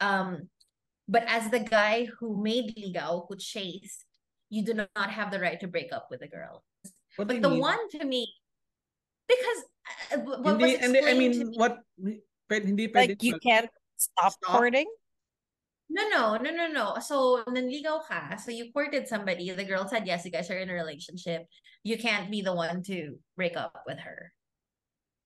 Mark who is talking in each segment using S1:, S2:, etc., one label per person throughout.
S1: Um, but as the guy who made ligaw, who chased, you do not have the right to break up with a girl.
S2: What
S1: but the
S2: mean?
S1: one to me, because uh, what
S2: Hindi,
S1: was
S2: hindi, I
S1: explained
S2: mean,
S1: to me,
S2: what, pwede, hindi pwede.
S3: Like you can't stop,
S2: Stop?
S3: courting.
S1: no, no, no, no, no. So, nanligaw ka. So, you courted somebody. The girl said, yes, you guys are in a relationship. You can't be the one to break up with her.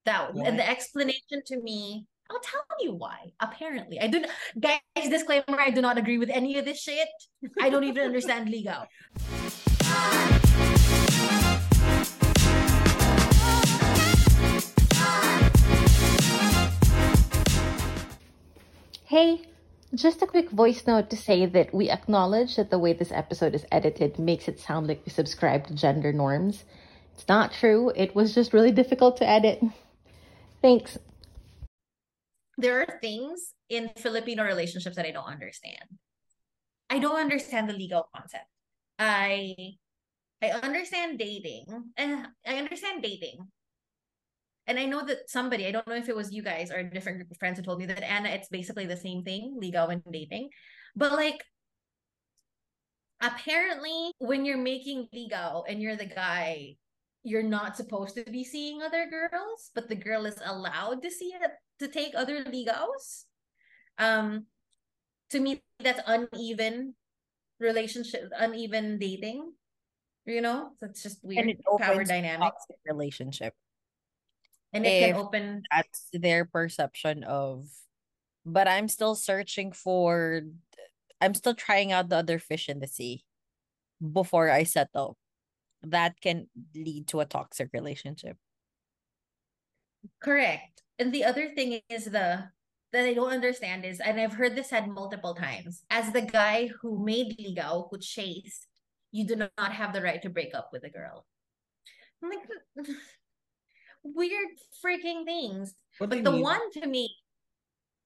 S1: That
S2: Why?
S1: and the explanation to me, I'll tell you why. Apparently, I do not, guys. Disclaimer: I do not agree with any of this shit. I don't even understand ligaw.
S4: Hey, just a quick voice note to say that we acknowledge that the way this episode is edited makes it sound like we subscribe to gender norms. It's not true, it was just really difficult to edit. Thanks.
S1: There are things in Filipino relationships that I don't understand. I don't understand the ligaw concept. I I understand dating, and I understand dating. And I know that somebody, I don't know if it was you guys or a different group of friends who told me that Anna, it's basically the same thing, ligaw and dating. But like apparently when you're making ligaw and you're the guy, you're not supposed to be seeing other girls, but the girl is allowed to see it to take other ligaws. Um to me that's uneven relationship, uneven dating. You know, that's just weird
S3: and it
S1: power
S3: opens a
S1: dynamic.
S3: relationship.
S1: And it can open
S3: That's their perception of. But I'm still searching for. I'm still trying out the other fish in the sea before I settle. That can lead to a toxic relationship.
S1: Correct. And the other thing is the that I don't understand is, and I've heard this said multiple times, as the guy who made ligaw, who chased, you do not have the right to break up with a girl. I'm like weird freaking things.
S2: What
S1: But the
S2: mean?
S1: one to me,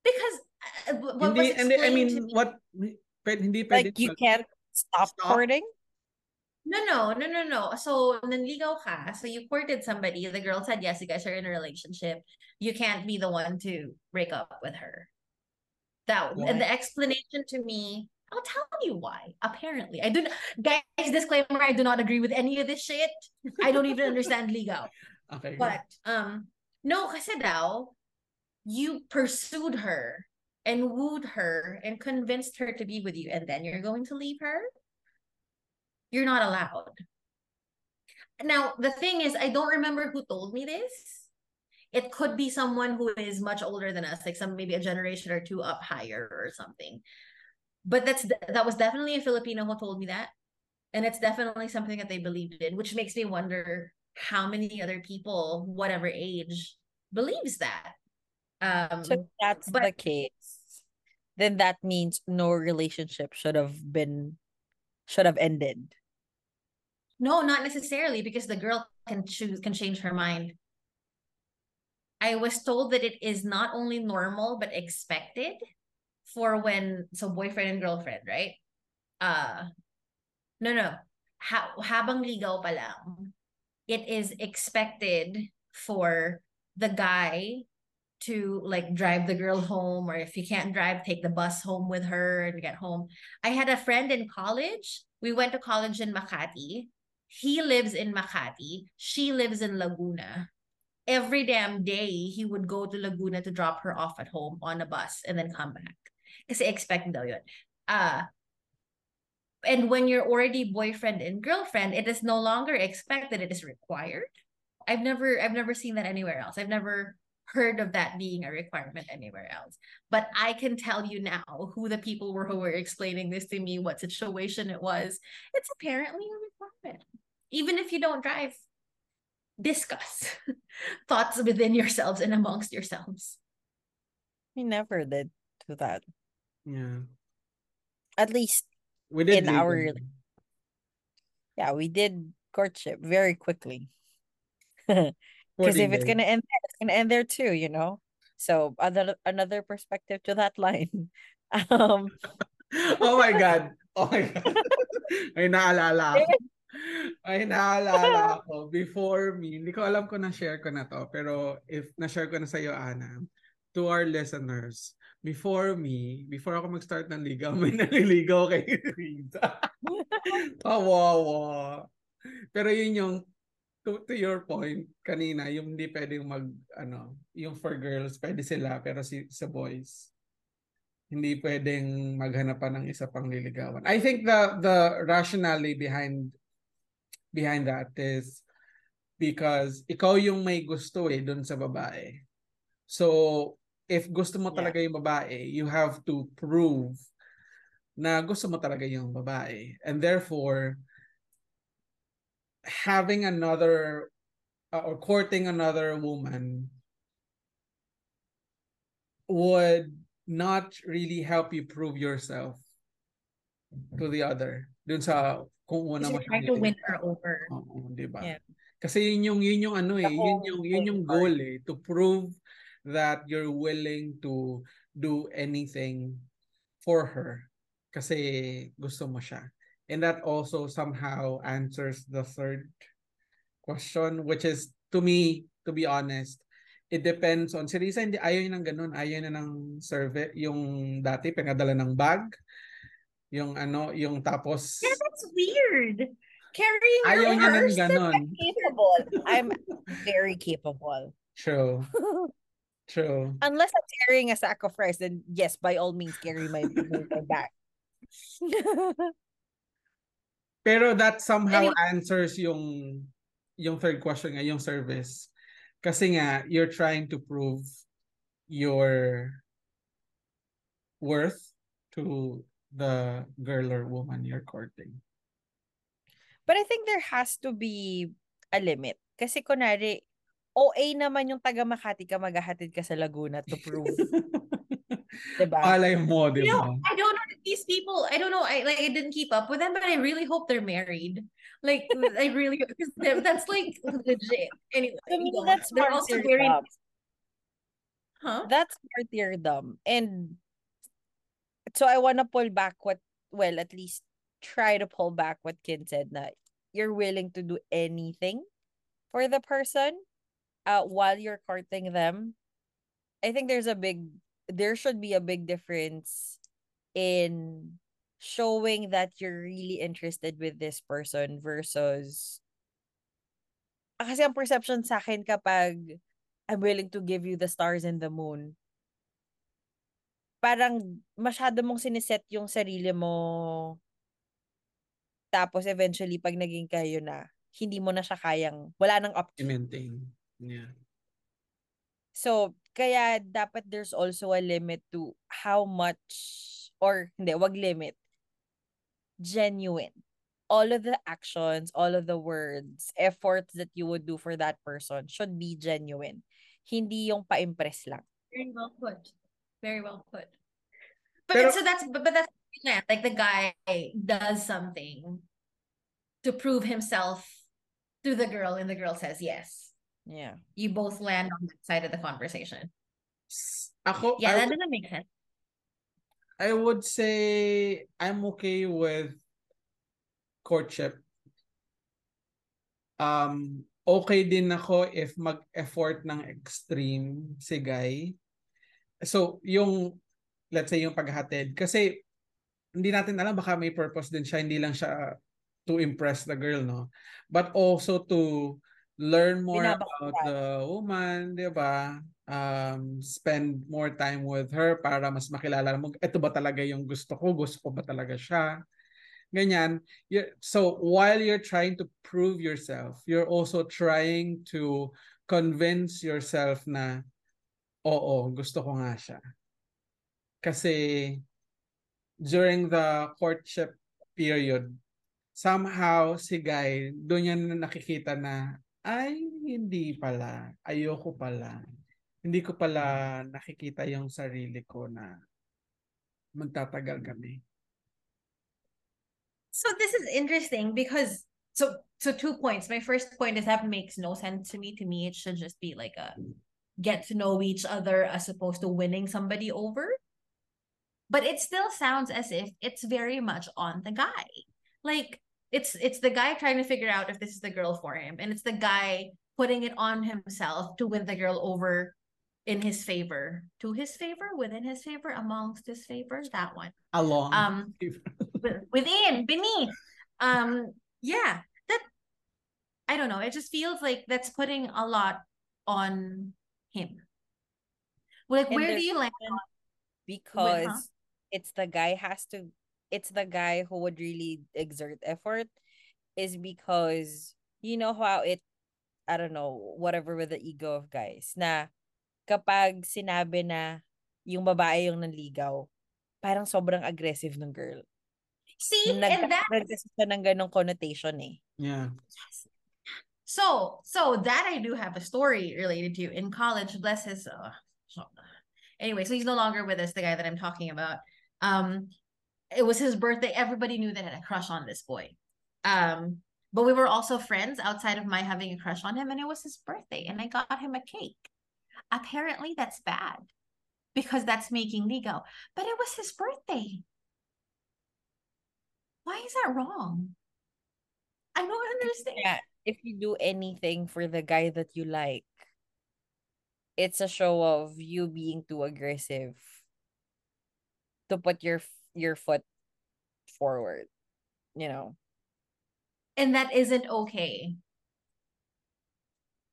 S1: because uh, what
S2: Hindi,
S1: was
S2: hindi, I mean,
S1: to me,
S2: what, pwede, hindi pwede.
S3: Like you can't stop,
S2: Stop?
S3: courting.
S1: No, no, no, no, no. So, nanligaw ka. So, you courted somebody. The girl said, yes, you guys are in a relationship. You can't be the one to break up with her. That
S2: Why?
S1: and the explanation to me, I'll tell you why. Apparently, I do guys. Disclaimer: I do not agree with any of this shit. I don't even understand ligaw.
S2: Okay.
S1: But um, no, kasi daw, you pursued her and wooed her and convinced her to be with you, and then you're going to leave her. You're not allowed. Now, the thing is, I don't remember who told me this. It could be someone who is much older than us, like some maybe a generation or two up higher or something. But that's that was definitely a Filipino who told me that. And it's definitely something that they believed in, which makes me wonder how many other people, whatever age, believes that. Um
S3: So that's
S1: but-
S3: the case, then that means no relationship should have been should have ended.
S1: No, not necessarily because the girl can choose can change her mind. I was told that it is not only normal but expected for when so boyfriend and girlfriend, right? Uh no no. Ha, habang ligaw pa lang, it is expected for the guy to like drive the girl home or if you can't drive take the bus home with her and get home. I had a friend in college. We went to college in Makati. He lives in Makati. She lives in Laguna. Every damn day, he would go to Laguna to drop her off at home on a bus and then come back. Cause Kasi expect daw. Uh, and when you're already boyfriend and girlfriend, it is no longer expected, it is required. I've never I've never seen that anywhere else. I've never heard of that being a requirement anywhere else. But I can tell you now who the people were who were explaining this to me, what situation it was. It's apparently a requirement. Even if you don't drive, discuss thoughts within yourselves and amongst yourselves.
S3: We never did do that.
S2: Yeah.
S3: At least,
S2: We did
S3: In our-
S2: ligaw.
S3: yeah, we did courtship very quickly. Because if
S2: 14
S3: it's gonna end there, it's gonna end there too, you know. So another another perspective to that line. Um,
S2: oh my God. Oh my God. Ay, naalala ako. Ay, naalala ako. Before me, hindi ko alam kung na-share ko na to. Pero if na-share ko na sa iyo, Ana, to our listeners, before me, before ako mag-start ng ligaw, may naliligaw kay Rita. Kawawa. Pero yun yung, to, to your point kanina, yung hindi pwedeng mag, ano, yung for girls, pwede sila, pero si, sa boys, hindi pwedeng maghanapan ng isa pang liligawan. I think the the rationale behind behind that is because ikaw yung may gusto eh doon sa babae. So, if gusto mo
S3: Yeah.
S2: talaga yung babae, you have to prove na gusto mo talaga yung babae. And therefore, having another uh, or courting another woman would not really help you prove yourself to the other. Dun sa kung una mo
S1: trying to win her over.
S2: Oo, di ba?
S3: Yeah.
S2: Kasi yun yung yun yung ano eh, yun yung yun yung goal eh, to prove that you're willing to do anything for her kasi gusto mo siya. And that also somehow answers the third question which is to me, to be honest, it depends on si Risa hindi ayaw niya ng ganun, ayaw niya ng survey yung dati pinadala ng bag yung ano, yung tapos
S1: Yeah, that's weird. Carrying
S2: ayaw niya ng ganun.
S3: capable. I'm very capable.
S2: True. True.
S3: Unless I'm carrying a sack of rice, then yes, by all means, carry my, my bag.
S2: Pero that somehow
S1: Anyway.
S2: answers yung yung third question nga, yung service. Kasi nga, you're trying to prove your worth to the girl or woman you're courting.
S3: But I think there has to be a limit. Kasi kunwari, OA naman yung taga Makati ka maghahatid ka sa Laguna to prove, diba?
S2: Alay mo, di
S1: You
S2: ba?
S1: know, I don't these people. I don't know. I like. I didn't keep up with them, but I really hope they're married. Like, I really because that's like legit. Anyway,
S3: To me,
S1: you know,
S3: that's
S1: they're also very. Huh?
S3: That's martyrdom. And so I want to pull back what, well, at least try to pull back what Kin said na you're willing to do anything for the person uh, while you're courting them. I think there's a big, there should be a big difference in showing that you're really interested with this person versus Ah, kasi ang perception sa akin kapag I'm willing to give you the stars and the moon parang masyado mong siniset yung sarili mo tapos eventually pag naging kayo na hindi mo na siya kayang wala nang up
S2: I-maintain. Yeah.
S3: So, kaya dapat there's also a limit to how much, or hindi, wag limit. Genuine. All of the actions, all of the words, efforts that you would do for that person should be genuine. Hindi yung pa-impress lang.
S1: Very well put. Very well put. But
S2: Pero-
S1: so that's but, but that's yeah, like the guy does something to prove himself to the girl, and the girl says yes.
S3: Yeah.
S1: You both land on that side of the conversation.
S2: Ako,
S1: Yeah,
S2: I,
S1: that doesn't make sense.
S2: I would say I'm okay with courtship. Um, okay din ako if mag-effort ng extreme si guy. So, yung, let's say, yung paghatid. Kasi, hindi natin alam, baka may purpose din siya. Hindi lang siya to impress the girl, no? But also to learn more
S3: Binabakuran.
S2: about the woman, di ba? Um, spend more time with her para mas makilala mo, ito ba talaga yung gusto ko? Gusto ko ba talaga siya? Ganyan. You- so, while you're trying to prove yourself, you're also trying to convince yourself na, oo, gusto ko nga siya. Kasi, during the courtship period, somehow si Guy, doon niya na nakikita na, ay, hindi pala. Ayoko pala. Hindi ko pala mm. nakikita yung sarili ko na magtatagal mm. kami.
S1: So this is interesting because so so two points. My first point is that makes no sense to me. To me, it should just be like a get to know each other as opposed to winning somebody over. But it still sounds as if it's very much on the guy. Like it's it's the guy trying to figure out if this is the girl for him, and it's the guy putting it on himself to win the girl over in his favor, to his favor, within his favor, amongst his favor, that one.
S2: Along.
S1: Um, within, beneath. Um, yeah, that I don't know. It just feels like that's putting a lot on him. Like,
S3: And
S1: where do you land?
S3: because it's the guy has to it's the guy who would really exert effort is because you know how it I don't know whatever with the ego of guys na kapag sinabi na yung babae yung nanligaw parang sobrang aggressive ng girl
S1: See,
S3: Nag-
S1: and that
S3: nagkasi siya ng ganong connotation eh
S2: yeah.
S1: So, so that I do have a story related to in college. Bless his. Uh, so- anyway, so he's no longer with us. The guy that I'm talking about. Um, it was his birthday. Everybody knew that I had a crush on this boy. Um, but we were also friends outside of my having a crush on him, and it was his birthday, and I got him a cake. Apparently, that's bad because that's making ligaw. But it was his birthday. Why is that wrong? I don't understand.
S3: yeah if you do anything for the guy that you like it's a show of you being too aggressive to put your your foot forward you know
S1: And that isn't okay.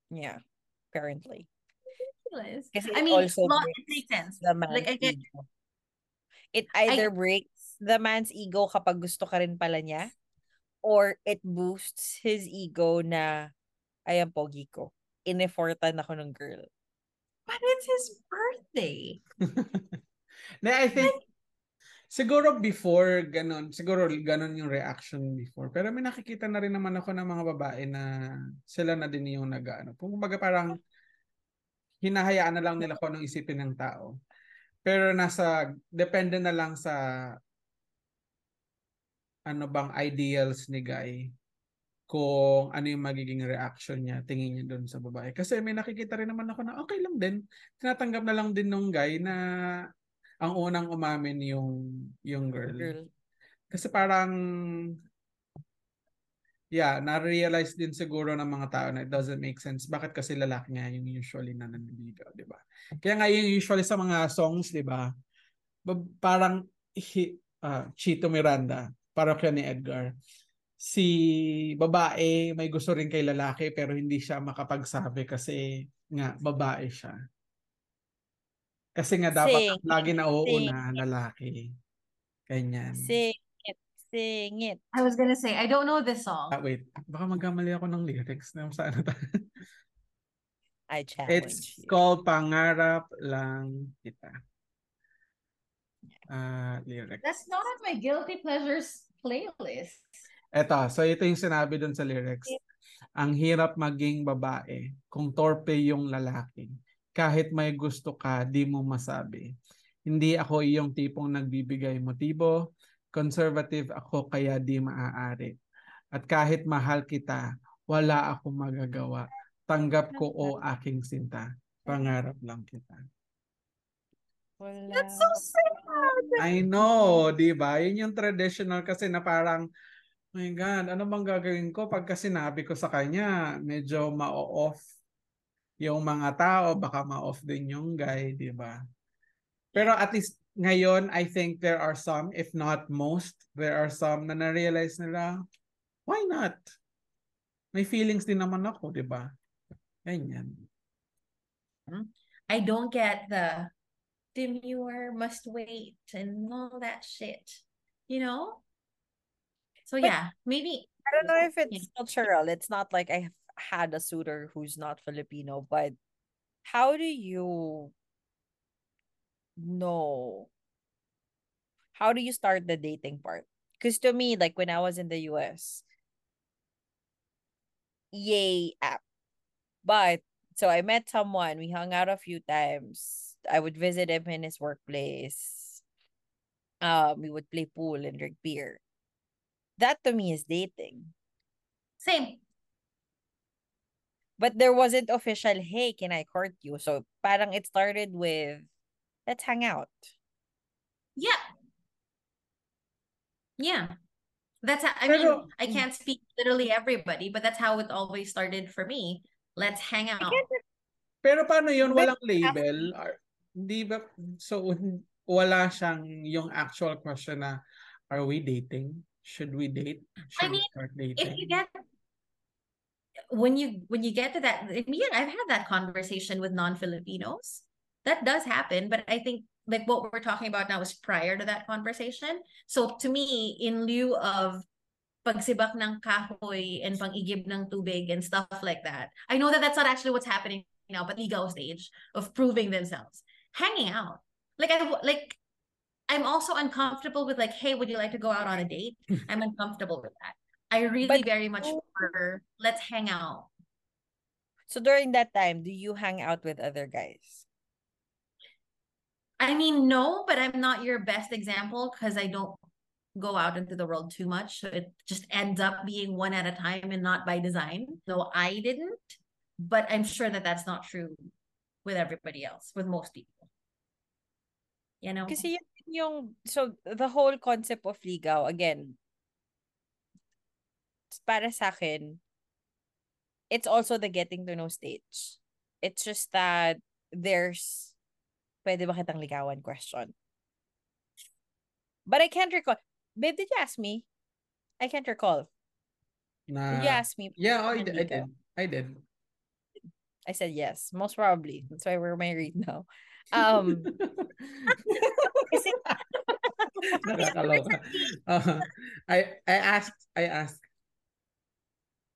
S3: yeah apparently
S1: ridiculous.
S3: Kasi
S1: I mean,
S3: also
S1: well,
S3: breaks
S1: it makes sense.
S3: the man's
S1: Like I get
S3: ego. It either breaks the man's ego kapag gusto ka rin pala niya or it boosts his ego na ay ang pogi ko. Inefortan ako ng girl.
S1: but it's his birthday.
S2: Na I think siguro before ganon, siguro ganon yung reaction before. Pero may nakikita na rin naman ako ng mga babae na sila na din yung nag-ano. Kumbaga parang hinahayaan na lang nila kung anong isipin ng tao. Pero nasa depende na lang sa ano bang ideals ni Guy kung ano yung magiging reaction niya, tingin niya doon sa babae. Kasi may nakikita rin naman ako na okay lang din. Tinatanggap na lang din nung guy na ang unang umamin yung yung girl.
S3: Girl.
S2: Kasi parang yeah, na-realize din siguro ng mga tao na it doesn't make sense. Bakit kasi lalaki nga yung usually na naniligaw, di ba? Kaya nga yung usually sa mga songs, di ba? Parang hi, ah, Chito Miranda, parang kaya ni Edgar. Si babae may gusto rin kay lalaki pero hindi siya makapagsabi kasi nga babae siya. Kasi nga dapat
S3: Sing
S2: lagi na
S3: sing
S2: uuna lalaki. Ganyan.
S3: Sing sing it.
S1: I was gonna say I don't know this song.
S2: Ah, wait. Baka magkamali ako ng lyrics na sa ano ta.
S3: I challenge
S2: It's
S3: you.
S2: called Pangarap Lang Kita. Ah, lyrics.
S1: That's not on my guilty pleasures playlist.
S2: Eto, so ito yung sinabi dun sa lyrics. Ang hirap maging babae kung torpe yung lalaki. Kahit may gusto ka, di mo masabi. Hindi ako iyong tipong nagbibigay motibo. Conservative ako kaya di maaari. At kahit mahal kita, wala akong magagawa. Tanggap ko o aking sinta. Pangarap lang kita.
S3: Wala.
S1: That's so sad.
S2: I know, di ba? Yun yung traditional kasi na parang, my God, ano bang gagawin ko pagka sinabi ko sa kanya, medyo ma-off yung mga tao, baka ma-off din yung guy, di ba? Pero at least ngayon, I think there are some, if not most, there are some na na-realize nila, why not? May feelings din naman ako, di ba? Ganyan. Hmm?
S1: I don't get the demure must wait and all that shit. You know? So
S3: But-
S1: yeah, maybe
S3: I don't know if
S1: Yeah.
S3: it's cultural. It's not like I've had a suitor who's not Filipino, but how do you know? How do you start the dating part? Because to me, like when I was in the US, yay app. But so I met someone, we hung out a few times. I would visit him in his workplace. Um, we would play pool and drink beer. That to me is dating.
S1: same.
S3: But there wasn't official, hey, can I court you? So parang it started with, let's hang out.
S1: Yeah. Yeah. That's how, I mean, I can't speak literally everybody, but that's how it always started for me. Let's hang out.
S2: Pero paano yun?
S3: But-
S2: Walang label? Or, di ba? So, wala siyang yung actual question na, are we dating? Should we date? Should
S1: mean,
S2: we start
S1: if you get when you when you get to that I mean, I've had that conversation with non-Filipinos. That does happen, but I think like what we're talking about now is prior to that conversation. So to me, in lieu of pagsibak ng kahoy and pang-igib ng tubig and stuff like that. I know that that's not actually what's happening now, but ligaw stage of proving themselves. Hanging out. Like I like I'm also uncomfortable with like, hey, would you like to go out on a date? I'm uncomfortable with that. I really
S3: But
S1: very much prefer let's hang out.
S3: So during that time, do you hang out with other guys?
S1: I mean, no, but I'm not your best example because I don't go out into the world too much. So it just ends up being one at a time and not by design. No, I didn't, but I'm sure that that's not true with everybody else, with most people. You know?
S3: Kasi so the whole concept of ligaw, again, para sa akin, it's also the getting to know stage. It's just that there's, pwede ba kitang ligawan question. But I can't recall. Babe, did you ask me? I can't recall.
S2: Na,
S3: Did you ask me?
S2: yeah, I, did, I did. I did.
S3: I said yes, most probably. That's why we're married now. Um, kasi
S2: Nakakaloka. Uh, I I asked I asked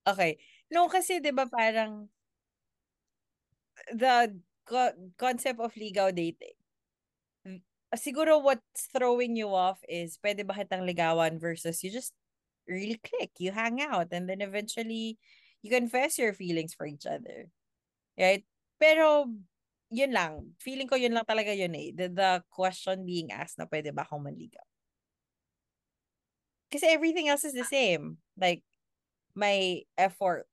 S3: Okay. No, kasi 'di ba parang the co- concept of ligaw dating. mm, Siguro what's throwing you off is pwede ba kitang ligawan versus you just really click, you hang out and then eventually you confess your feelings for each other. Right? Pero yun lang, feeling ko yun lang talaga yun eh. The, the question being asked na pwede ba akong manligaw. Kasi everything else is the same. Like, my effort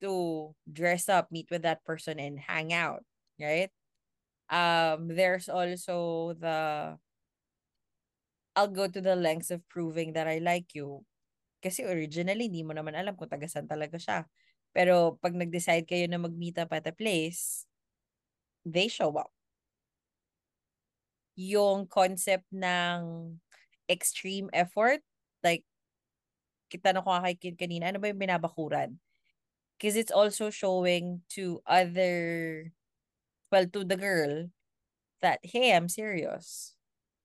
S3: to dress up, meet with that person, and hang out, right? Um, there's also the I'll go to the lengths of proving that I like you. Kasi originally, hindi mo naman alam kung taga saan talaga siya. Pero pag nag-decide kayo na mag-meet up at a place, they show up. Yung concept ng extreme effort, like, kita na ko nga kay Kid kanina, ano ba yung binabakuran? Because it's also showing to other, well, to the girl, that, hey, I'm serious.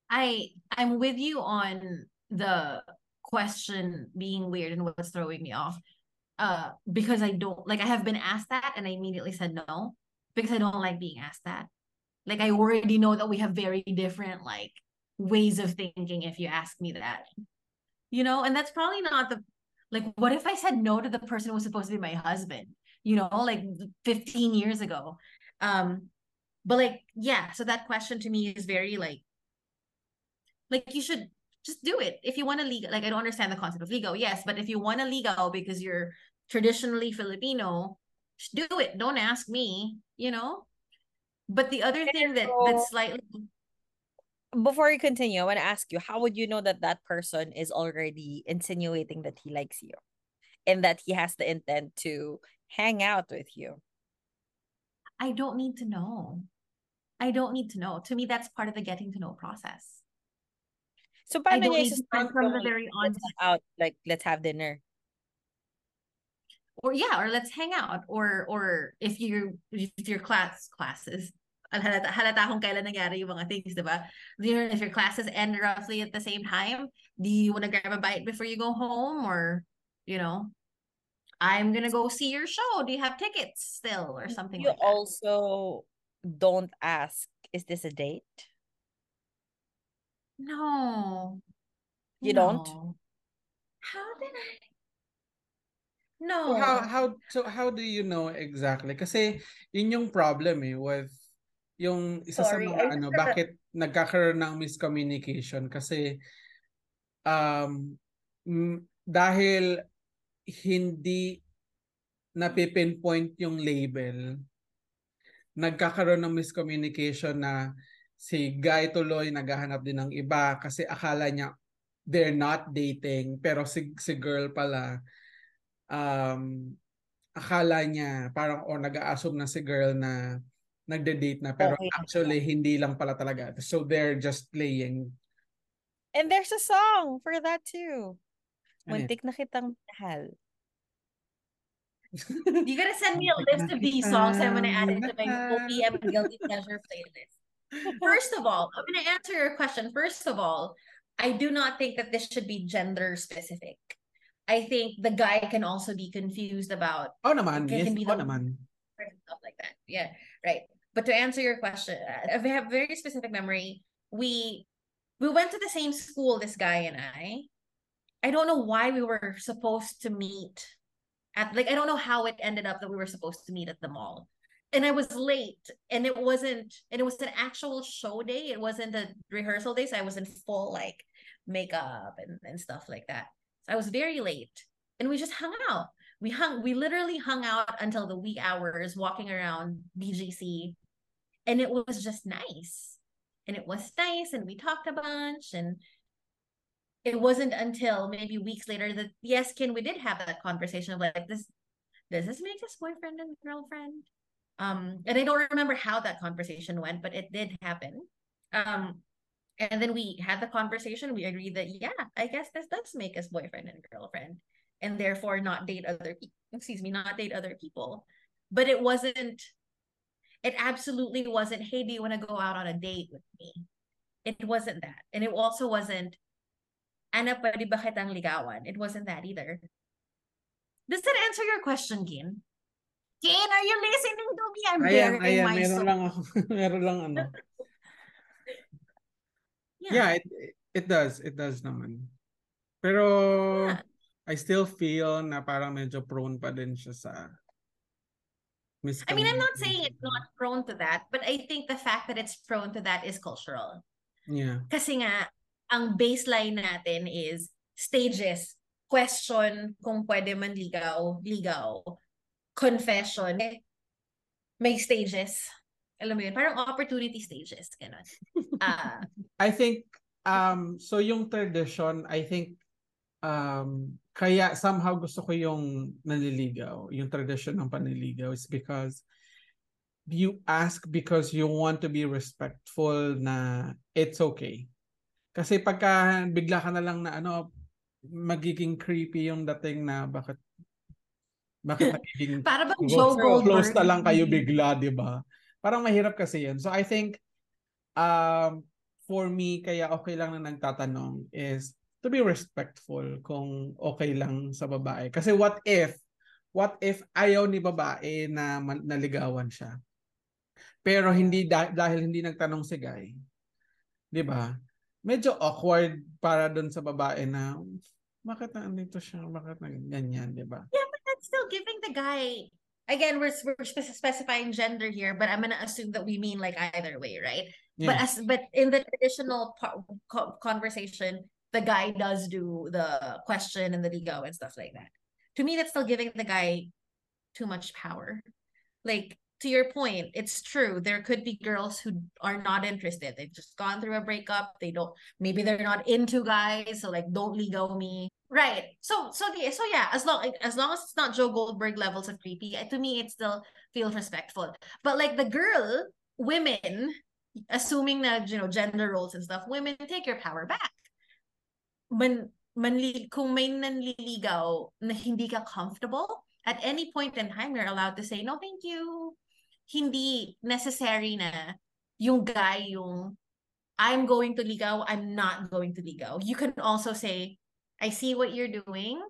S1: I I'm with you on the question being weird and what's throwing me off. Uh, because I don't like I have been asked that and I immediately said no because I don't like being asked that. Like I already know that we have very different like ways of thinking if you ask me that. You know, and that's probably not the like what if I said no to the person who was supposed to be my husband, you know, like 15 years ago. Um but like yeah, so that question to me is very like like you should just do it. If you want to ligaw like i don't understand the concept of ligaw yes but if you want to ligaw because you're traditionally filipino do it. Don't ask me you know? But the other thing that that's slightly
S3: Before you continue, I want to ask you, how would you know that that person is already insinuating that he likes you? And that he has the intent to hang out with you?
S1: i don't need to know i don't need to know to me that's part of the getting to know process
S3: So,
S1: i
S3: paano
S1: don't
S3: niya
S1: need to know
S3: i-start
S1: from the very onset
S3: out, like, let's have dinner?
S1: or yeah or let's hang out or or if you if your class classes halata, halata kung kailan nangyari yung mga things? You know, If your classes end roughly at the same time, do you want to grab a bite before you go home? Or, you know, I'm going to go see your show. Do you have tickets still or something
S3: You
S1: like that?
S3: also don't ask, is this a date?
S1: No.
S3: You don't?
S1: No. How did I?
S2: So
S1: No.
S2: how how so how do you know exactly? Kasi yun yung problem eh with yung isa
S1: Sorry,
S2: sa mga
S1: I
S2: ano
S1: a-
S2: bakit nagkakaroon ng miscommunication kasi um dahil hindi napipinpoint yung label nagkakaroon ng miscommunication na si guy tuloy naghahanap din ng iba kasi akala niya they're not dating pero si si girl pala um akala niya parang o nag-a-assume na si girl na nagde-date na pero
S3: Okay.
S2: actually hindi lang pala talaga. So they're just playing.
S3: And there's a song for that too.
S2: Ano?
S3: Muntik na kitang mahal.
S1: You gotta send me a list of these songs. I'm gonna add it to my OPM guilty pleasure playlist. First of all, I'm gonna answer your question. First of all, I do not think that this should be gender specific. I think the guy can also be confused about
S2: Oh naman,
S1: Can-
S2: yes,
S1: can be
S2: oh
S1: the-
S2: naman.
S1: stuff like that. Yeah, right. But to answer your question, uh, I have very specific memory. We we went to the same school, this guy and I. I don't know why we were supposed to meet at like I don't know how it ended up that we were supposed to meet at the mall. And I was late and it wasn't and it was an actual show day. It wasn't a rehearsal day. So I was in full like makeup and, and stuff like that. So I was very late. And we just hung out we hung we literally hung out until the wee hours walking around BGC and it was just nice and it was nice and we talked a bunch and it wasn't until maybe weeks later that yes Ken we did have that conversation of like this does this make us boyfriend and girlfriend? Um and I don't remember how that conversation went but it did happen. Um and then we had the conversation. We agreed that yeah I guess this does make us boyfriend and girlfriend and therefore not date other people excuse me not date other people. But it wasn't it absolutely wasn't hey do you want to go out on a date with me? It wasn't that. And it also wasn't Ana, pwede ba kitang ligawan? It wasn't that either. Does that answer your question, Gin? Gin, are you listening to me? I'm
S2: Ayan,
S1: bearing
S2: ayan,
S1: my
S2: meron
S1: soul.
S2: lang ako. meron lang ano. Yeah, it, it does. It does naman. Pero
S1: Yeah.
S2: I still feel na parang medyo prone pa din siya sa
S1: I mean, I'm not saying it's not prone to that, but I think the fact that it's prone to that is cultural.
S2: Yeah.
S1: Kasi nga, ang baseline natin is stages. Question kung pwede man ligaw, ligaw. Confession. May stages. Alam mo yun, parang opportunity stages. Ganun. Ah,
S2: I think um so yung tradition, I think um kaya somehow gusto ko yung nanliligaw, yung tradition ng panliligaw is because you ask because you want to be respectful na it's okay. Kasi pagka bigla ka na lang na ano magiging creepy yung dating na bakit bakit nagiging
S1: para bang
S2: close,
S1: Joe Goldberg.
S2: close na lang kayo bigla, 'di ba? Parang mahirap kasi 'yun. So I think um for me kaya okay lang na nagtatanong is to be respectful kung okay lang sa babae. Kasi what if what if ayaw ni babae na naligawan siya? Pero hindi dah- dahil hindi nagtanong si guy. 'Di ba? Medyo awkward para doon sa babae na bakit na andito siya? Bakit na ganyan, 'di ba?
S1: Yeah, but that's still giving the guy. Again, we're we're specifying gender here, but I'm gonna assume that we mean like either way, right?
S2: yeah.
S1: But as but in the traditional conversation, the guy does do the question and the ligaw and stuff like that. To me, that's still giving the guy too much power. Like to your point, it's true. There could be girls who are not interested. They've just gone through a breakup. They don't. Maybe they're not into guys, so like don't ligaw me. Right. So so the so yeah, as long as long as it's not Joe Goldberg levels of creepy, eh, to me it still feels respectful. But like the girl, women, assuming that you know gender roles and stuff, women take your power back. Man, manli, kung may nanliligaw na hindi ka comfortable, at any point in time you're allowed to say no, thank you. Hindi necessary na yung guy yung I'm going to ligaw, I'm not going to ligaw. You can also say I see what you're doing.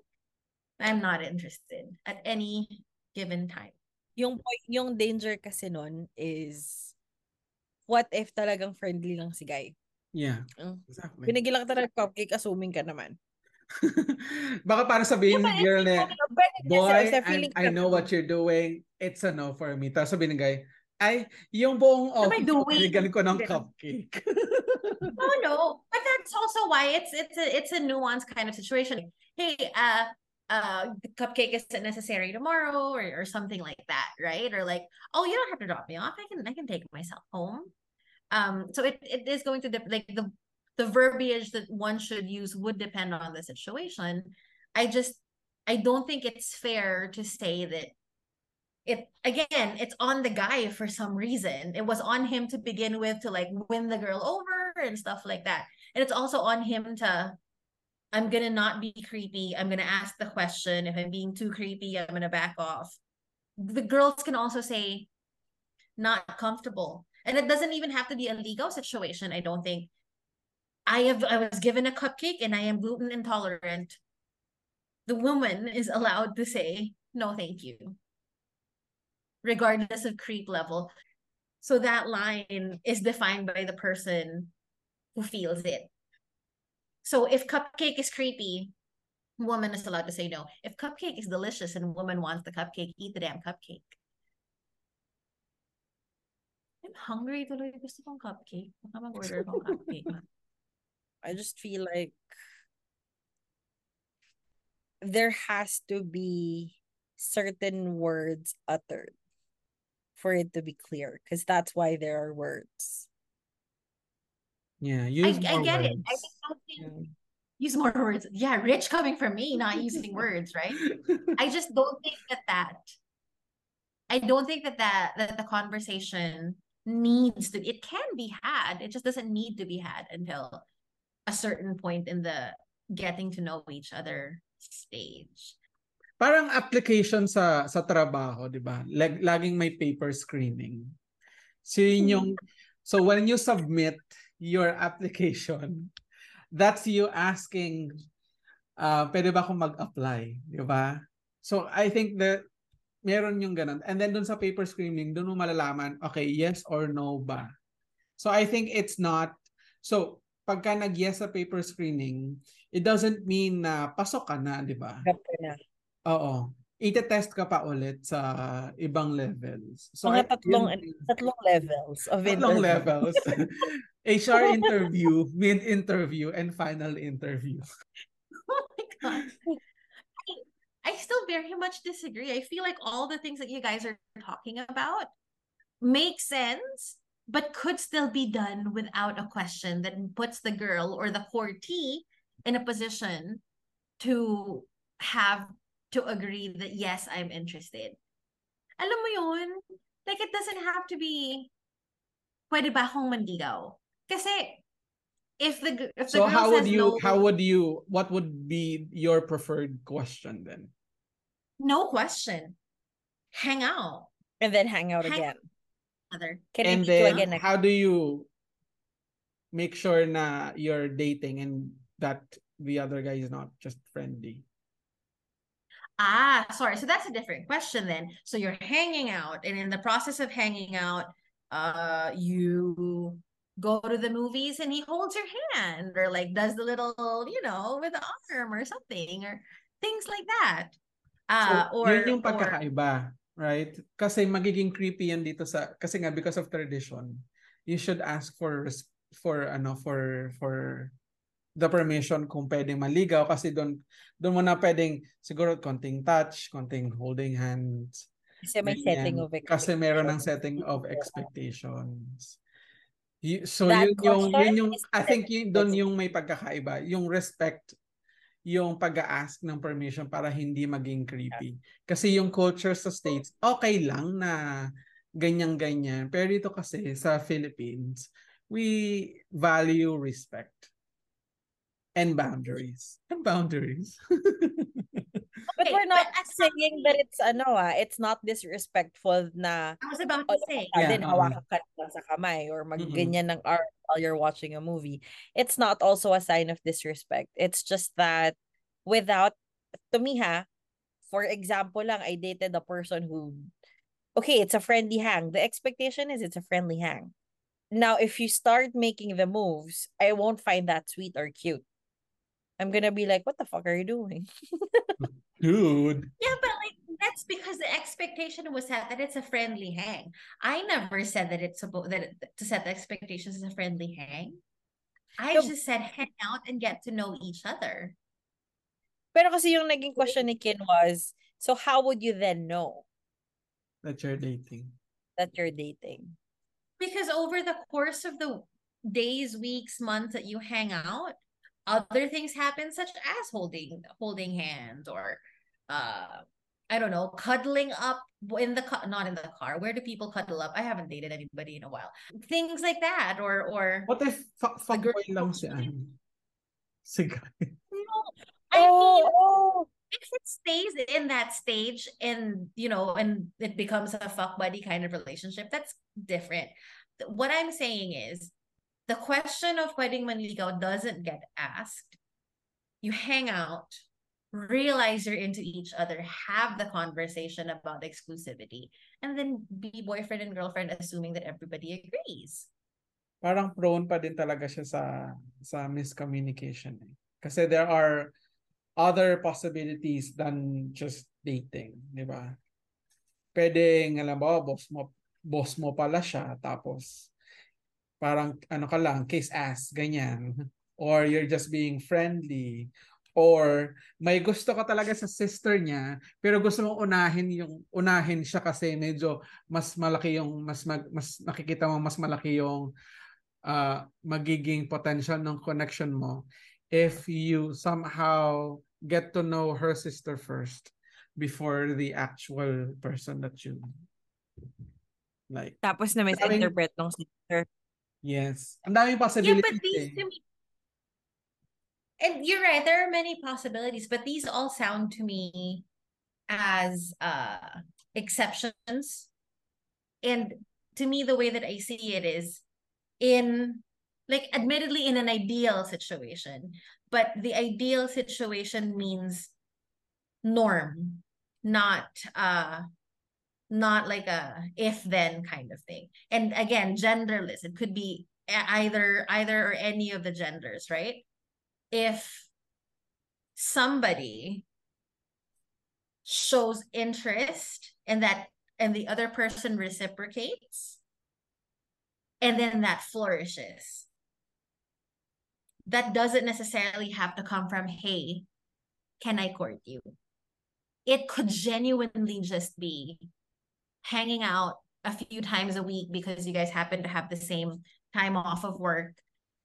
S1: I'm not interested at any given time.
S3: Yung point, yung danger kasi nun is what if talagang friendly lang si guy?
S2: Yeah.
S3: Mm.
S2: Exactly.
S3: Lang kita ng cupcake, assuming ka naman.
S2: Baka para sabihin girl na, boy, I, I know what you're doing. It's a no for me. Tapos sabihin ng guy, ay, yung buong
S1: What am I
S2: office, binigyan ko ng cupcake.
S1: No, no, but that's also why it's it's a it's a nuanced kind of situation. Hey, uh, uh, the cupcake isn't necessary tomorrow, or or something like that, right? Or like, oh, you don't have to drop me off. I can I can take myself home. Um, so it it is going to dep like the the verbiage that one should use would depend on the situation. I just I don't think it's fair to say that it again, it's on the guy for some reason. It was on him to begin with to like win the girl over and stuff like that. And it's also on him to I'm gonna not be creepy. I'm gonna ask the question. If I'm being too creepy, I'm gonna back off. The girls can also say, not comfortable. And it doesn't even have to be a ligaw situation, I don't think. I have I was given a cupcake and I am gluten intolerant. The woman is allowed to say, no, thank you. Regardless of creep level. So that line is defined by the person who feels it. So if cupcake is creepy, woman is allowed to say no. If cupcake is delicious and woman wants the cupcake, eat the damn cupcake. I'm hungry tuloy. Gusto kong cupcake. Baka mag-order akong cupcake.
S3: I just feel like there has to be certain words uttered for it to be clear because that's why there are words.
S2: Yeah, use
S1: I
S2: more
S1: get it. I
S2: words.
S1: just don't use more words. Yeah, rich coming from me, not using words, right? I just don't think that that I don't think that that that the conversation needs to it can be had. It just doesn't need to be had until a certain point in the getting to know each other stage.
S2: Parang application sa sa trabaho, 'di ba? Lag, laging may paper screening. So yun yung so when you submit your application, that's you asking uh pwede ba akong mag-apply, 'di ba? So I think that meron yung ganun. And then dun sa paper screening, dun mo malalaman, okay, yes or no ba? So I think it's not so pagka nag-yes sa paper screening, it doesn't mean na pasok ka na, 'di ba?
S3: Na.
S2: Oo. Ite-test ka pa ulit sa ibang levels. So
S3: Mga
S2: I-
S3: tatlong,
S2: yun-
S3: tatlong levels of
S2: tatlong
S3: interview.
S2: levels. HR interview, mid-interview, and final interview.
S1: Oh my god. I, I still very much disagree. I feel like all the things that you guys are talking about make sense, but could still be done without a question that puts the girl or the courtee in a position to have to agree that yes, I'm interested. Alam mo yun? Like it doesn't have to be pwede ba akong manligaw? Kasi if the g- if the
S2: So
S1: girl
S2: how would you
S1: no,
S2: how would you what would be your preferred question then?
S1: no question. Hang out.
S3: And then hang out
S1: Hang-
S3: again.
S1: Other.
S3: Can
S2: and
S3: I you
S2: then
S3: again next
S2: how do you make sure na you're dating and that the other guy is not just friendly?
S1: Ah, sorry. So that's a different question then. So you're hanging out, and in the process of hanging out, uh, you go to the movies and he holds your hand or like does the little, you know, with the arm or something or things like that. Uh,
S2: so,
S1: or,
S2: yun yung
S1: or
S2: pagkakaiba, right? Kasi magiging creepy yan dito sa kasi nga because of tradition, you should ask for for ano for for the permission kung pwedeng maligaw kasi doon doon mo na pwedeng siguro konting touch, konting holding hands.
S3: Kasi may
S2: ganyan.
S3: setting of
S2: Kasi meron ng
S3: expectations.
S2: setting of expectations. So
S3: That
S2: yun yung yun yung I think yun doon yung may pagkakaiba, yung respect yung pag-ask ng permission para hindi maging creepy. Kasi yung culture sa States, okay lang na ganyan-ganyan. Pero dito kasi sa Philippines, we value respect and boundaries. And boundaries.
S3: But
S1: Okay,
S3: we're not
S1: but
S3: saying that it's ano ah, it's not disrespectful na
S1: I was about to say.
S3: of a
S2: Yeah,
S3: sudden
S2: oo.
S3: hawakan ka lang sa kamay or magganyan ng arm while you're watching a movie. It's not also a sign of disrespect. It's just that without to me ha, for example lang, I dated a person who okay, it's a friendly hang. The expectation is it's a friendly hang. Now, if you start making the moves, I won't find that sweet or cute. I'm gonna be like, what the fuck are you doing?
S2: Dude.
S1: Yeah, but like that's because the expectation was set that it's a friendly hang. I never said that it's supposed that it, to set the expectations as a friendly hang. I
S3: No.
S1: just said hang out and get to know each other.
S3: Pero kasi yung naging question ni Kin was, so how would you then know
S2: That you're dating.
S3: that you're dating?
S1: Because over the course of the days, weeks, months that you hang out, other things happen, such as holding holding hands or uh I don't know, cuddling up in the car, not in the car. Where do people cuddle up? I haven't dated anybody in a while. Things like that, or or.
S2: What if fuck
S1: The girl-
S2: lang si ano? Si.
S1: No, I mean,
S3: oh,
S1: if it stays in that stage and you know and it becomes a fuck buddy kind of relationship that's different what i'm saying is the question of pwedeng manligaw doesn't get asked you hang out realize you're into each other have the conversation about exclusivity and then be boyfriend and girlfriend assuming that everybody agrees
S2: Parang prone pa din talaga siya sa sa miscommunication. Eh. Kasi there are other possibilities than just dating, di ba? Pwedeng, alam mo, boss mo, boss mo pala siya, tapos parang ano ka lang, kiss ass, ganyan. Or you're just being friendly. Or may gusto ka talaga sa sister niya, pero gusto mong unahin yung unahin siya kasi medyo mas malaki yung mas mag, mas nakikita mo mas malaki yung uh, magiging potential ng connection mo if you somehow get to know her sister first before the actual person that you like.
S3: Tapos na misinterpret ng sister.
S2: Yes. Ang daming
S1: yeah
S2: possibilities
S1: but
S2: eh.
S1: these me and you're right there are many possibilities but these all sound to me as uh exceptions. And to me the way that i see it is in like admittedly in an ideal situation but the ideal situation means norm not uh not like a if then kind of thing. And again genderless it could be either either or any of the genders right if somebody shows interest and that and the other person reciprocates and then that flourishes. That doesn't necessarily have to come from hey can i court you? It could genuinely just be hanging out a few times a week because you guys happen to have the same time off of work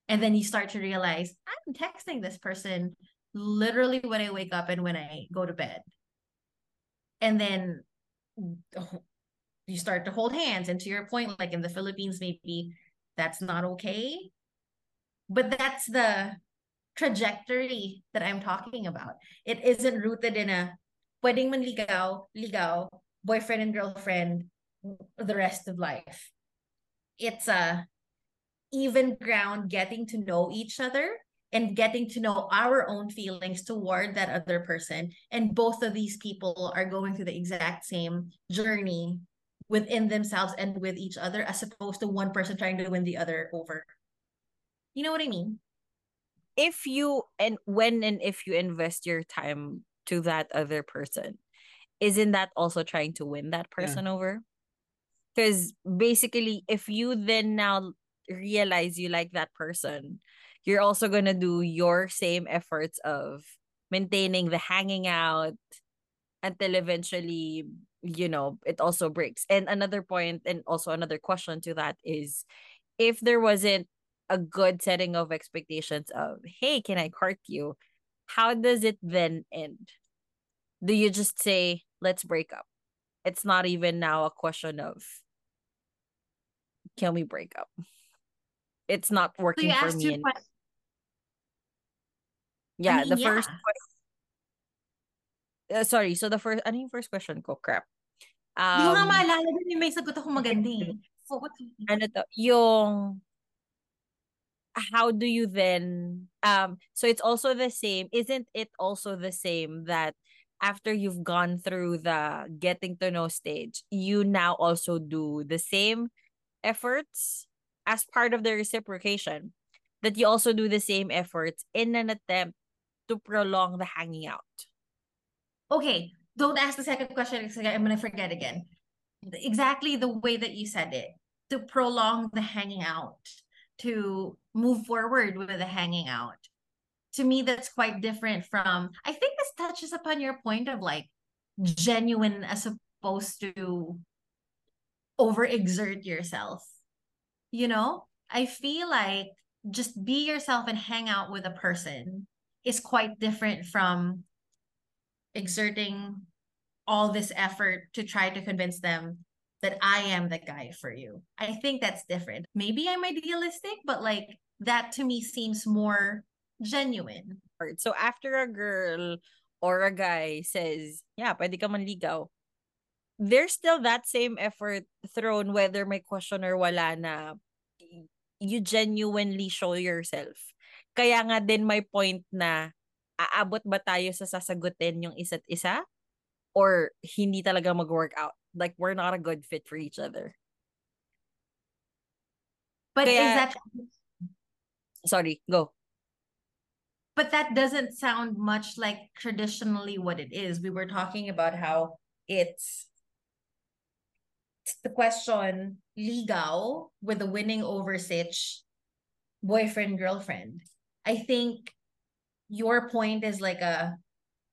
S1: and then you start to realize i'm texting this person literally when i wake up and when i go to bed. And then you start to hold hands. And to your point like in the philippines maybe that's not okay. But that's the trajectory that i'm talking about. It isn't rooted in a pwedeng manligaw ligaw boyfriend and girlfriend the rest of life. It's a even ground getting to know each other and getting to know our own feelings toward that other person. And both of these people are going through the exact same journey within themselves and with each other as opposed to one person trying to win the other over. You know what i mean?
S3: If you and when and if you invest your time to that other person, isn't that also trying to win that person over? Because basically, if you then now realize you like that person, you're also gonna do your same efforts of maintaining the hanging out until eventually, you know, it also breaks. And another point, and also another question to that is if there wasn't a good setting of expectations of, hey, can I court you? How does it then end? Do you just say, let's break up? It's not even now a question of, can we break up? It's not
S1: so
S3: working
S1: you
S3: for me. and- yeah,
S1: mean,
S3: the
S1: yeah.
S3: first uh, sorry, so the first, ano yung first question ko? Crap.
S1: Hindi ko nga
S3: Um,
S1: maalala din yung may sagot ako maganda eh. So, what
S3: ano to, yung how do you then um so it's also the same isn't it also the same that after you've gone through the getting to know stage you now also do the same efforts as part of the reciprocation that you also do the same efforts in an attempt to prolong the hanging out
S1: Okay, don't ask the second question because I'm gonna forget again. Exactly the way that you said it. To prolong the hanging out, to move forward with the hanging out. To me, that's quite different from I think this touches upon your point of like genuine as opposed to overexert yourself. You know? I feel like just be yourself and hang out with a person is quite different from exerting all this effort to try to convince them that I am the guy for you. I think that's different. Maybe I'm idealistic, but like that to me seems more genuine.
S3: So after a girl or a guy says, yeah, pwede ka manligaw, there's still that same effort thrown whether may question or wala na you genuinely show yourself. Kaya nga din may point na aabot ba tayo sa sasagutin yung isa't isa or hindi talaga mag-work out. Like we're not a good fit for each other.
S1: But Kaya, is that
S3: Sorry, go.
S1: But that doesn't sound much like traditionally what it is. We were talking about how it's the question ligaw with the winning over sitch boyfriend girlfriend. I think your point is like a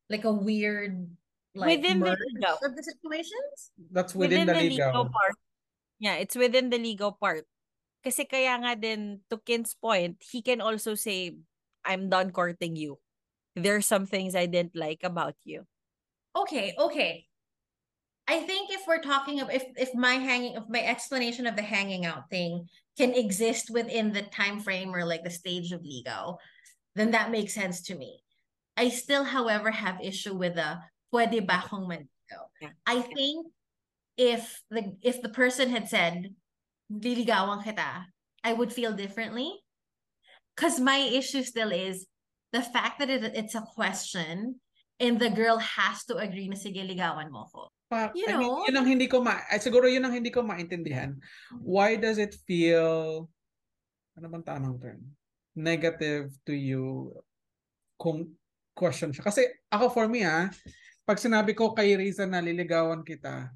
S1: like a weird like
S3: within the
S1: ligaw of the situations.
S2: That's within, within the, the ligaw.
S3: part. Yeah, it's within the ligaw part. Kasi kaya nga din to Kin's point, he can also say I'm done courting you. There's some things I didn't like about you.
S1: Okay, okay. I think if we're talking of if if my hanging of my explanation of the hanging out thing can exist within the time frame or like the stage of ligaw, then that makes sense to me. I still, however, have issue with the pwede ba manligaw. Yeah. I think if the if the person had said liligawan kita, I would feel differently. Cause my issue still is the fact that it, it's a question and the girl has to agree na sige ligawan mo ko.
S2: Pa, you I know? Mean, yun ang hindi ko ma ay, siguro yun ang hindi ko maintindihan. Why does it feel ano bang tamang term? Negative to you kung question siya. Kasi ako for me ah, pag sinabi ko kay Riza na liligawan kita,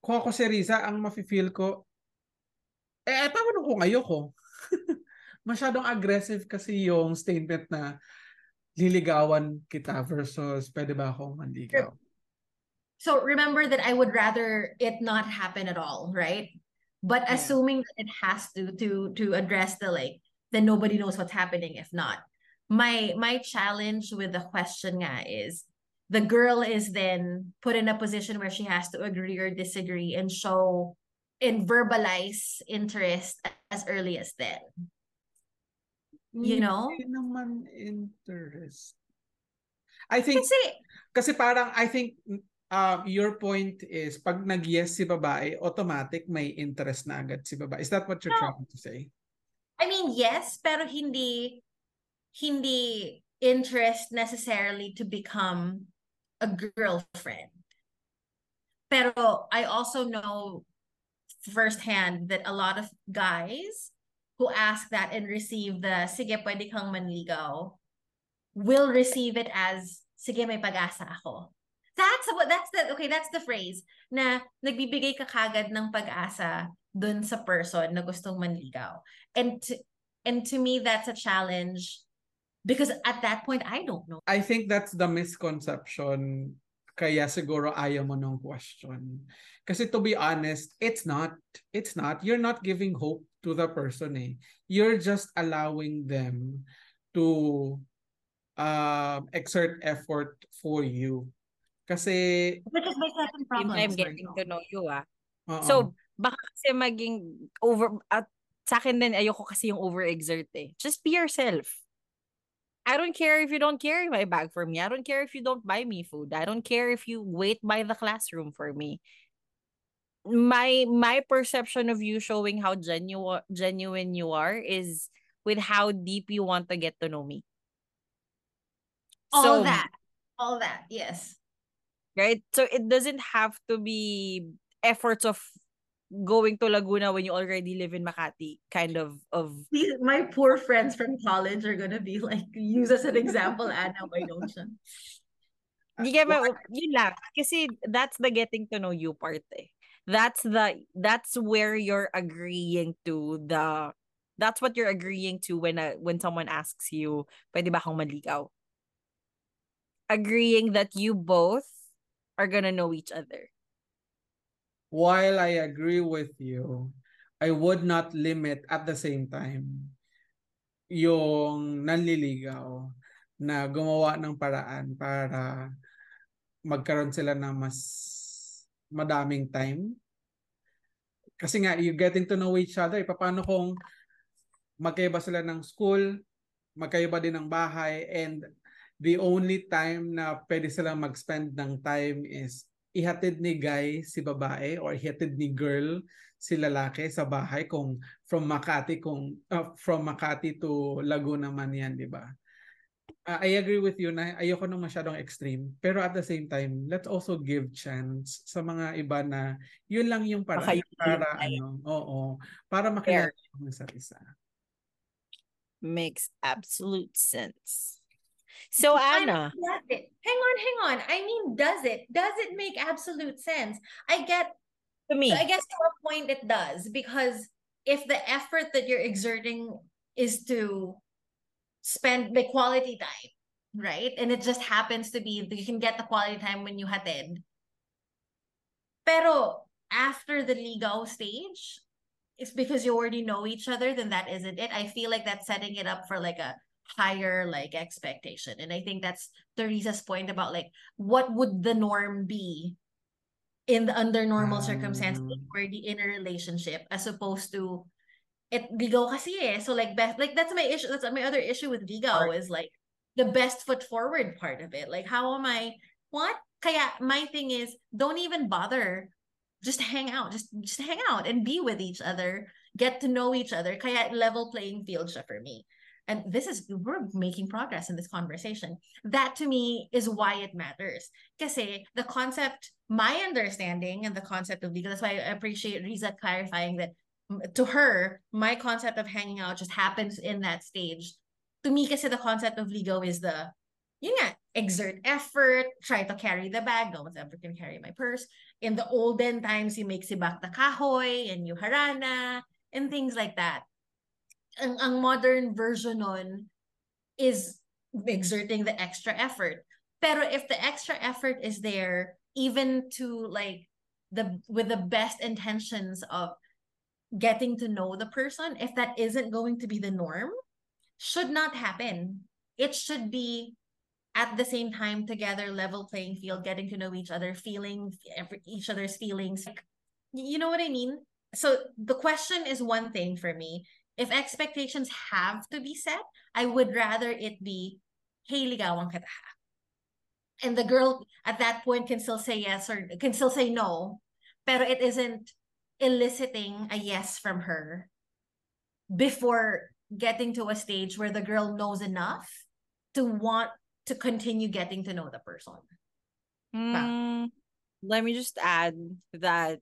S2: kung ako si Riza, ang mafe-feel ko, eh, paano kung ayoko? Masyadong aggressive kasi yung statement na liligawan kita versus pwede ba akong manligaw?
S1: So remember that I would rather it not happen at all, right? But yeah. assuming that it has to to to address the like, then nobody knows what's happening if not. My my challenge with the question nga is the girl is then put in a position where she has to agree or disagree and show and verbalize interest as early as then. You know?
S2: Hindi naman interest. I think kasi, kasi parang I think uh, your point is pag nag-yes si babae, automatic may interest na agad si babae. Is that what you're no. trying to say?
S1: I mean, yes, pero hindi hindi interest necessarily to become a girlfriend. Pero I also know firsthand that a lot of guys who ask that and receive the sige pwede kang manligaw will receive it as sige may pag-asa ako. That's what that's the okay, that's the phrase na nagbibigay ka kagad ng pag-asa dun sa person na gustong manligaw. And to, and to me that's a challenge because at that point I don't know.
S2: I think that's the misconception kaya siguro ayaw mo ng question. Kasi to be honest, it's not it's not you're not giving hope to the person eh. You're just allowing them to uh, exert effort for you kasi...
S1: Which is my second problem.
S3: I'm getting to know you, ah. Uh-oh. So, baka kasi maging over... At sa akin din, ayoko kasi yung overexert eh. Just be yourself. I don't care if you don't carry my bag for me. I don't care if you don't buy me food. I don't care if you wait by the classroom for me. My my perception of you showing how genuine genuine you are is with how deep you want to get to know me.
S1: All so, that. All that. Yes
S3: right? So it doesn't have to be efforts of going to Laguna when you already live in Makati kind of of
S1: my poor friends from college are gonna be like use as an example Anna why don't you
S3: you get my yun lang kasi that's the getting to know you part eh. that's the that's where you're agreeing to the that's what you're agreeing to when a, when someone asks you pwede ba akong maligaw agreeing that you both are gonna know each other.
S2: While I agree with you, I would not limit at the same time yung nanliligaw na gumawa ng paraan para magkaroon sila ng mas madaming time. Kasi nga, you getting to know each other. Paano kung magkaiba sila ng school, magkaiba din ng bahay, and the only time na pwede silang mag-spend ng time is ihatid ni guy si babae or ihatid ni girl si lalaki sa bahay kung from Makati kung uh, from Makati to Laguna man yan, di ba? Uh, I agree with you na ayoko nang masyadong extreme. Pero at the same time, let's also give chance sa mga iba na yun lang yung para para ano, oo, para makilala yung isa't isa.
S3: Makes absolute sense. So Anna,
S1: does it? Hang on, hang on. I mean, does it? Does it make absolute sense? I get
S3: to me.
S1: I guess to a point it does because if the effort that you're exerting is to spend the quality time, right? And it just happens to be that you can get the quality time when you hatid. Pero after the ligaw stage, it's because you already know each other, then that isn't it. I feel like that's setting it up for like a higher like expectation. And I think that's Teresa's point about like what would the norm be in the under normal um, circumstances already in a relationship as opposed to it ligaw kasi eh. So like best like that's my issue. That's my other issue with ligaw is like the best foot forward part of it. Like how am I what? Kaya my thing is don't even bother. Just hang out. Just just hang out and be with each other. Get to know each other. Kaya level playing field siya for me. And this is we're making progress in this conversation. That to me is why it matters. Kasi eh, the concept, my understanding and the concept of ligaw, that's why I appreciate Riza clarifying that mm, to her, my concept of hanging out just happens in that stage. To me, kasi the concept of ligaw is the, you know, exert effort, try to carry the bag. No one's ever can carry my purse. In the olden times, you make sibak the kahoy and you harana and things like that. Ang, ang modern version on is exerting the extra effort. Pero if the extra effort is there, even to like the with the best intentions of getting to know the person, if that isn't going to be the norm, should not happen. It should be at the same time together, level playing field, getting to know each other, feeling each other's feelings. You know what I mean? So the question is one thing for me. If expectations have to be set, I would rather it be, hey, ligawan ka And the girl at that point can still say yes or can still say no. Pero it isn't eliciting a yes from her before getting to a stage where the girl knows enough to want to continue getting to know the person.
S3: Mm, let me just add that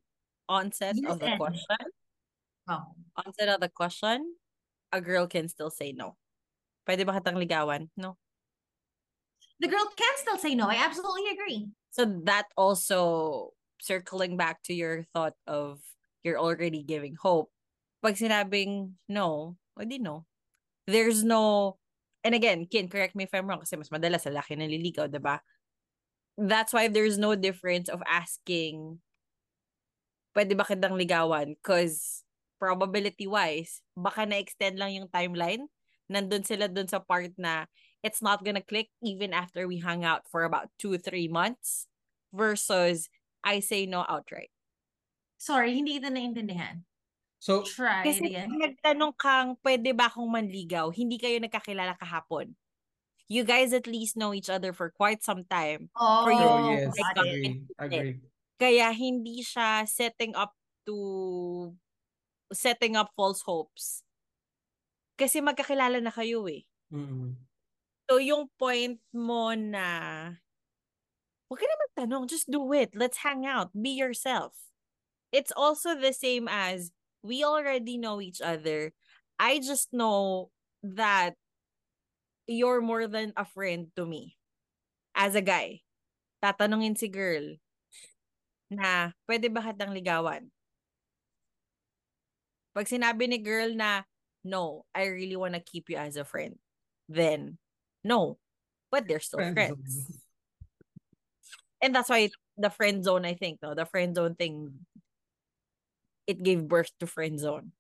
S3: onset yes, of the question.
S1: Oh.
S3: Onset of the question, a girl can still say no. Pwede ba kitang ligawan? No.
S1: The girl can still say no. I absolutely agree.
S3: So that also circling back to your thought of you're already giving hope. Pag sinabing no, hindi no. There's no, and again, Kin, correct me if I'm wrong, kasi mas madalas lalaki naliligaw, diba? That's why there's no difference of asking, pwede ba kitang ligawan? Because probability-wise, baka na-extend lang yung timeline. Nandun sila dun sa part na it's not gonna click even after we hang out for about two, three months versus I say no outright.
S1: Sorry, hindi kita naintindihan.
S2: So,
S1: Try
S3: Kasi
S1: it again.
S3: nagtanong kang, pwede ba akong manligaw? Hindi kayo nagkakilala kahapon. You guys at least know each other for quite some time.
S1: Oh,
S2: for you, oh, yes,
S1: like,
S2: agree, agree.
S3: Kaya hindi siya setting up to setting up false hopes. Kasi magkakilala na kayo eh.
S2: Mm-hmm.
S3: So yung point mo na huwag ka na magtanong, just do it. Let's hang out. Be yourself it's also the same as we already know each other. I just know that you're more than a friend to me. As a guy, tatanungin si girl na pwede ba kitang ligawan? Pag sinabi ni girl na no, I really wanna keep you as a friend, then no. But they're still friends. friends. And that's why the friend zone, I think, no, the friend zone thing it gave birth to friend zone.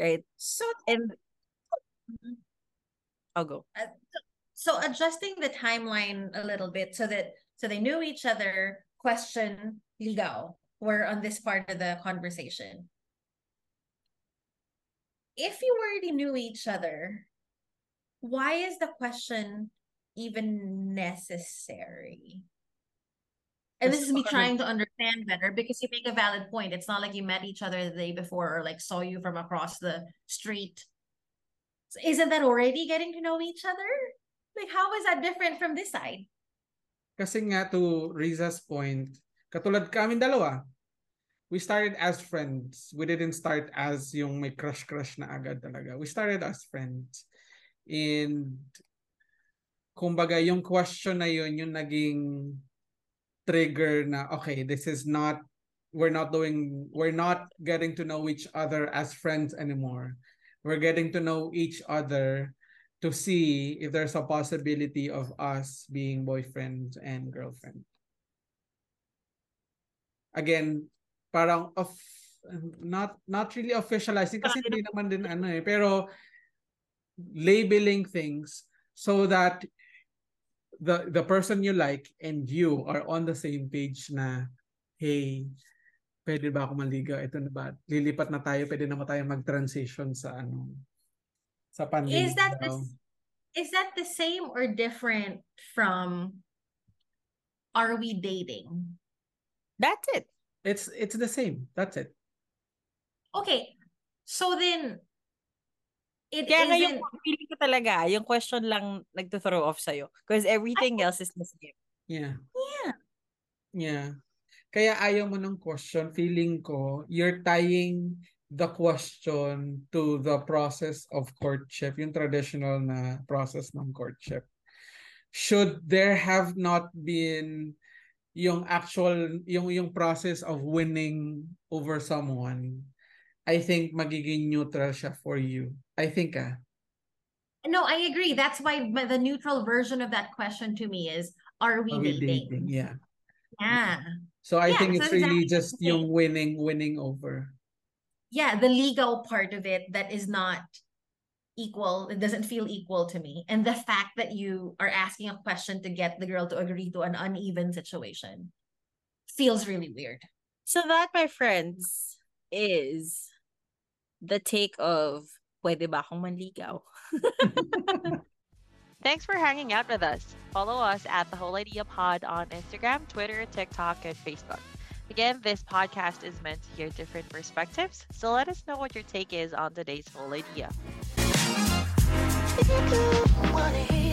S3: Right?
S1: So
S3: and I'll go.
S1: Uh, so adjusting the timeline a little bit so that so they knew each other, question, ligaw, were on this part of the conversation. If you already knew each other, why is the question even necessary? And this is me trying to understand better because you make a valid point. It's not like you met each other the day before or like saw you from across the street. So isn't that already getting to know each other? Like, how is that different from this side?
S2: Kasi nga to Riza's point, katulad kami dalawa, we started as friends. We didn't start as yung may crush-crush na agad talaga. We started as friends. And kumbaga yung question na yun, yung naging trigger na, okay, this is not, we're not doing, we're not getting to know each other as friends anymore. We're getting to know each other to see if there's a possibility of us being boyfriend and girlfriend. Again, parang of not not really officializing kasi hindi naman din ano eh pero labeling things so that the the person you like and you are on the same page na hey pwede ba ako maligaw? Ito na ba? Lilipat na tayo pwede na ba tayo mag-transition sa ano sa pandemic
S1: is that the, is that the same or different from are we dating?
S3: That's it
S2: it's it's the same that's it
S1: okay so then it
S3: Kaya nga
S1: isn't...
S3: yung feeling ko talaga, yung question lang nagto-throw off sa'yo. Because everything I... else is the same.
S2: Yeah.
S1: Yeah.
S2: Yeah. Kaya ayaw mo ng question, feeling ko, you're tying the question to the process of courtship, yung traditional na process ng courtship. Should there have not been yung actual, yung, yung process of winning over someone, I think magiging neutral siya for you. I think ah.
S1: No, I agree. That's why the neutral version of that question to me is are we, are we dating? dating?
S2: Yeah.
S1: Yeah.
S2: So I
S1: yeah,
S2: think it's really exactly just yung winning winning over.
S1: Yeah, the ligaw part of it that is not equal, it doesn't feel equal to me. And the fact that you are asking a question to get the girl to agree to an uneven situation feels really weird.
S3: So that, my friends, is the take of pwede ba akong manligaw?
S5: Thanks for hanging out with us. Follow us at The Whole Idea Pod on Instagram, Twitter, TikTok, and Facebook. Again, this podcast is meant to hear different perspectives, so let us know what your take is on today's whole idea. If you wanna hear